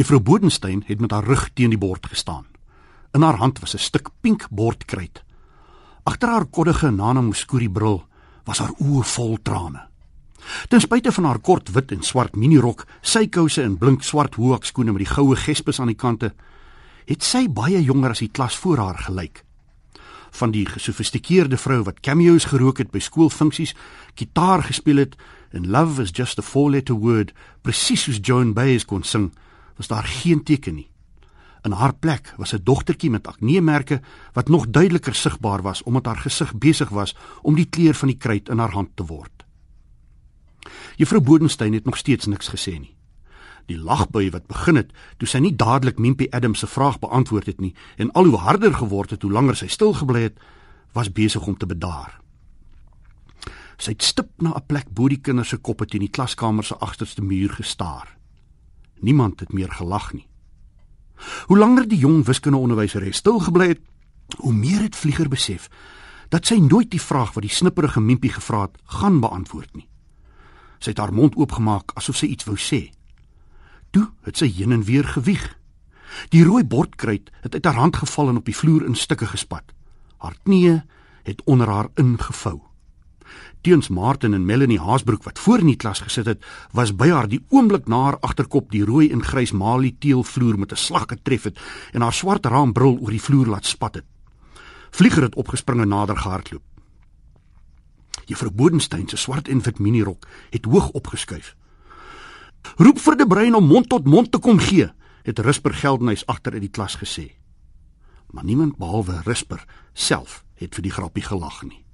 Juffrou Bodenstein het met haar rug teen die bord gestaan. In haar hand was 'n stuk pink bordkruit. Agter haar koddige Nana Muskuri bril was haar oë vol trane. Ten spyte van haar kort wit en swart minirok, sykouse en blink swart hoekskoene met die goue gespes aan die kante, het sy baie jonger as die klas voor haar gelyk. Van die gesofistikeerde vrou wat cameos gerook het by skoolfunksies, gitaar gespeel het en love is just a four-letter word, presies soos Joan Baez kon sing, was daar geen teken nie. In haar plek was 'n dogtertjie met akneemerke wat nog duideliker sigbaar was omdat haar gesig besig was om die kleur van die kruit in haar hand te word. Juffrou Bodenstein het nog steeds niks gesê nie. Die lagbui wat begin het toe sy nie dadelik Mimpie Adams se vraag beantwoord het nie en al hoe harder geword het hoe langer sy stil gebly het, was besig om te bedaar. Sy het stip na 'n plek bo die kinders se koppe teen die klaskamer se agterste muur gestaar. Niemand het meer gelag nie. Hoe langer die jong wiskundeonderwyser stil gebly het, hoe meer het Vlieger besef dat sy nooit die vraag wat die snipperige Mimpie gevra het, gaan beantwoord nie. Sy het haar mond oopgemaak asof sy iets wou sê. Toe het sy heen en weer gewieg. Die rooi bordkruit het uit haar hand geval en op die vloer in stukke gespat. Haar knieë het onder haar ingevou. Teens Martin en Melanie Haasbroek wat voor in die klas gesit het, was by haar die oomblik na haar agterkop die rooi en grys malie teelvloer met 'n slag getref het en haar swart raambril oor die vloer laat spat het. Vlieger het opgespring en nader gehardloop. Juffrou Bodenstein se swart en wit minirok het hoog opgeskuif. "Roep vir die brein om mond tot mond te kom gee," het Risper Geldenhuys agter in die klas gesê. Maar niemand behalwe Risper self het vir die grappie gelag nie.